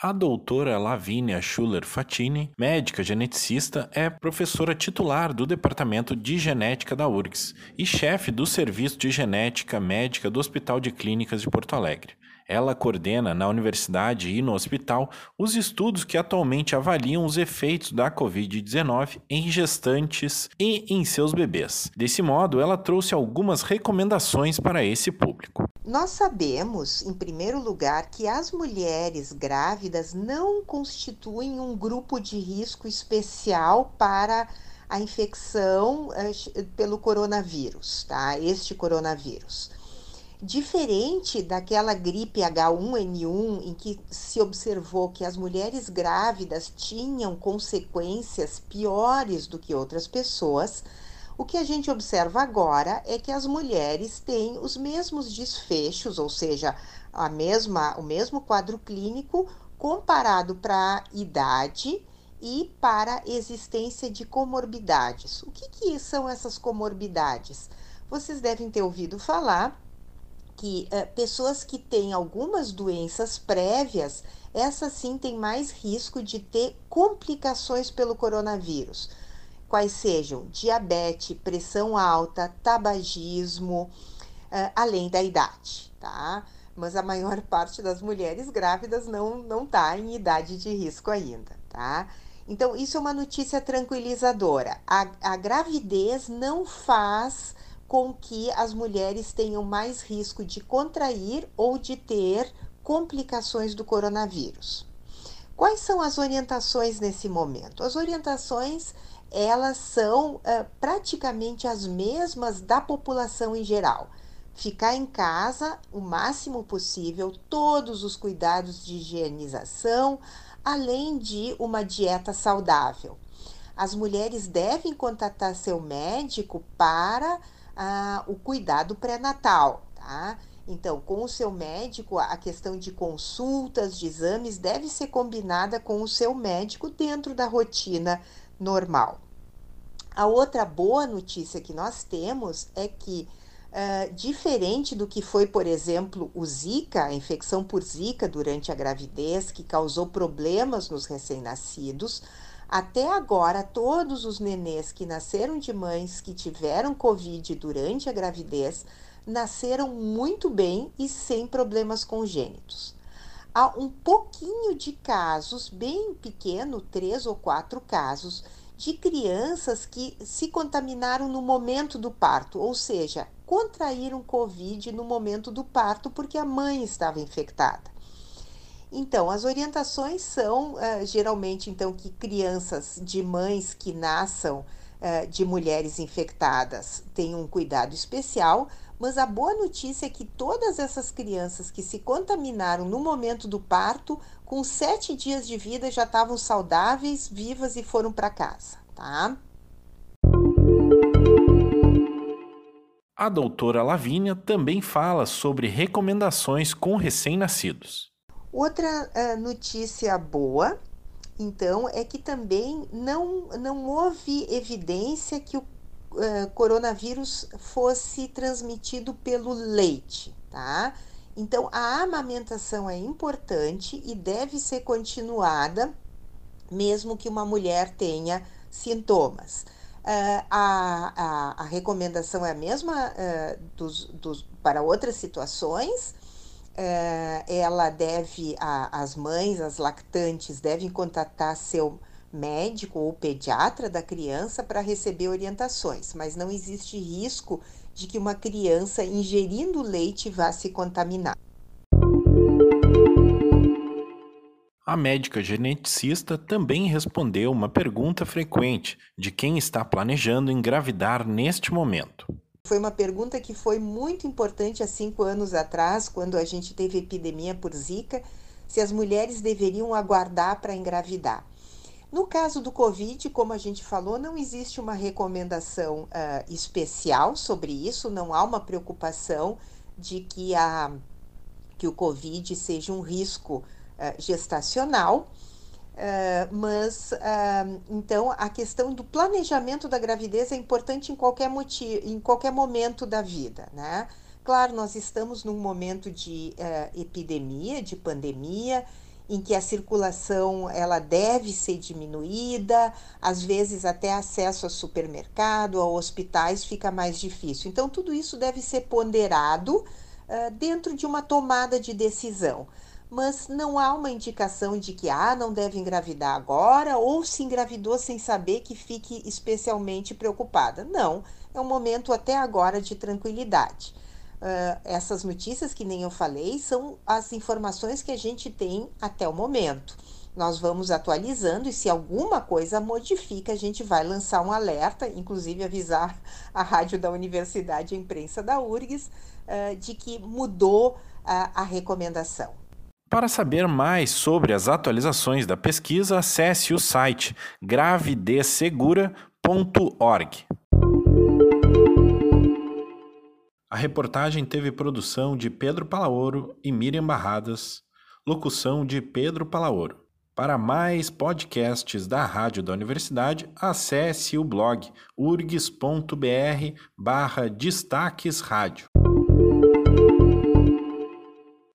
A doutora Lavínia Schuller Fatini, médica geneticista, é professora titular do Departamento de Genética da URGS e chefe do Serviço de Genética Médica do Hospital de Clínicas de Porto Alegre. Ela coordena na universidade e no hospital os estudos que atualmente avaliam os efeitos da Covid-19 em gestantes e em seus bebês. Desse modo, ela trouxe algumas recomendações para esse público. Nós sabemos, em primeiro lugar, que as mulheres grávidas não constituem um grupo de risco especial para a infecção uh, pelo coronavírus, tá? Este coronavírus. Diferente daquela gripe H1N1 em que se observou que as mulheres grávidas tinham consequências piores do que outras pessoas, o que a gente observa agora é que as mulheres têm os mesmos desfechos, ou seja, a mesma, o mesmo quadro clínico comparado para a idade e para a existência de comorbidades. O que, que são essas comorbidades? Vocês devem ter ouvido falar que uh, pessoas que têm algumas doenças prévias, essas sim têm mais risco de ter complicações pelo coronavírus, quais sejam diabetes, pressão alta, tabagismo, uh, além da idade, tá? Mas a maior parte das mulheres grávidas não não está em idade de risco ainda, tá? Então, isso é uma notícia tranquilizadora. A, a gravidez não faz com que as mulheres tenham mais risco de contrair ou de ter complicações do coronavírus. Quais são as orientações nesse momento? As orientações elas são uh, praticamente as mesmas da população em geral. Ficar em casa o máximo possível, todos os cuidados de higienização, além de uma dieta saudável. As mulheres devem contatar seu médico para ah, o cuidado pré-natal, tá? Então, com o seu médico, a questão de consultas, de exames, deve ser combinada com o seu médico dentro da rotina normal. A outra boa notícia que nós temos é que, uh, diferente do que foi, por exemplo, o Zika, a infecção por Zika durante a gravidez, que causou problemas nos recém-nascidos, até agora, todos os nenês que nasceram de mães que tiveram Covid durante a gravidez nasceram muito bem e sem problemas congênitos. Há um pouquinho de casos, bem pequeno, três ou quatro casos, de crianças que se contaminaram no momento do parto, ou seja, contraíram Covid no momento do parto porque a mãe estava infectada. Então, as orientações são uh, geralmente então que crianças de mães que nasçam uh, de mulheres infectadas tenham um cuidado especial, mas a boa notícia é que todas essas crianças que se contaminaram no momento do parto, com sete dias de vida já estavam saudáveis, vivas e foram para casa, tá? A doutora Lavínia também fala sobre recomendações com recém-nascidos. Outra uh, notícia boa, então, é que também não, não houve evidência que o uh, coronavírus fosse transmitido pelo leite, tá? Então, a amamentação é importante e deve ser continuada, mesmo que uma mulher tenha sintomas. Uh, a, a, a, recomendação é a mesma uh, dos, dos, para outras situações, é, ela deve, a, as mães, as lactantes, devem contatar seu médico ou pediatra da criança para receber orientações, mas não existe risco de que uma criança ingerindo leite vá se contaminar. A médica geneticista também respondeu uma pergunta frequente de quem está planejando engravidar neste momento. Foi uma pergunta que foi muito importante há cinco anos atrás, quando a gente teve epidemia por Zika, se as mulheres deveriam aguardar para engravidar. No caso do Covid, como a gente falou, não existe uma recomendação uh, especial sobre isso, não há uma preocupação de que, a, que o Covid seja um risco uh, gestacional. Uh, mas então a questão do planejamento da gravidez é importante em qualquer motivo, em qualquer momento da vida, né? Claro, nós estamos num momento de epidemia, de pandemia, em que a circulação ela deve ser diminuída, às vezes até acesso a supermercado, a hospitais fica mais difícil. Então tudo isso deve ser ponderado uh, dentro de uma tomada de decisão. Mas não há uma indicação de que ah, não deve engravidar agora, ou se engravidou sem saber que fique especialmente preocupada. Não, é um momento até agora de tranquilidade. Uh, essas notícias que nem eu falei são as informações que a gente tem até o momento. Nós vamos atualizando e se alguma coisa modifica, a gente vai lançar um alerta, inclusive avisar a rádio da Universidade a imprensa da URGS uh, de que mudou uh, a recomendação. Para saber mais sobre as atualizações da pesquisa, acesse o site gravidecsegura.org. A reportagem teve produção de Pedro Palaoro e Miriam Barradas, locução de Pedro Palaoro. Para mais podcasts da Rádio da Universidade, acesse o blog urgs.br barra Destaques Rádio.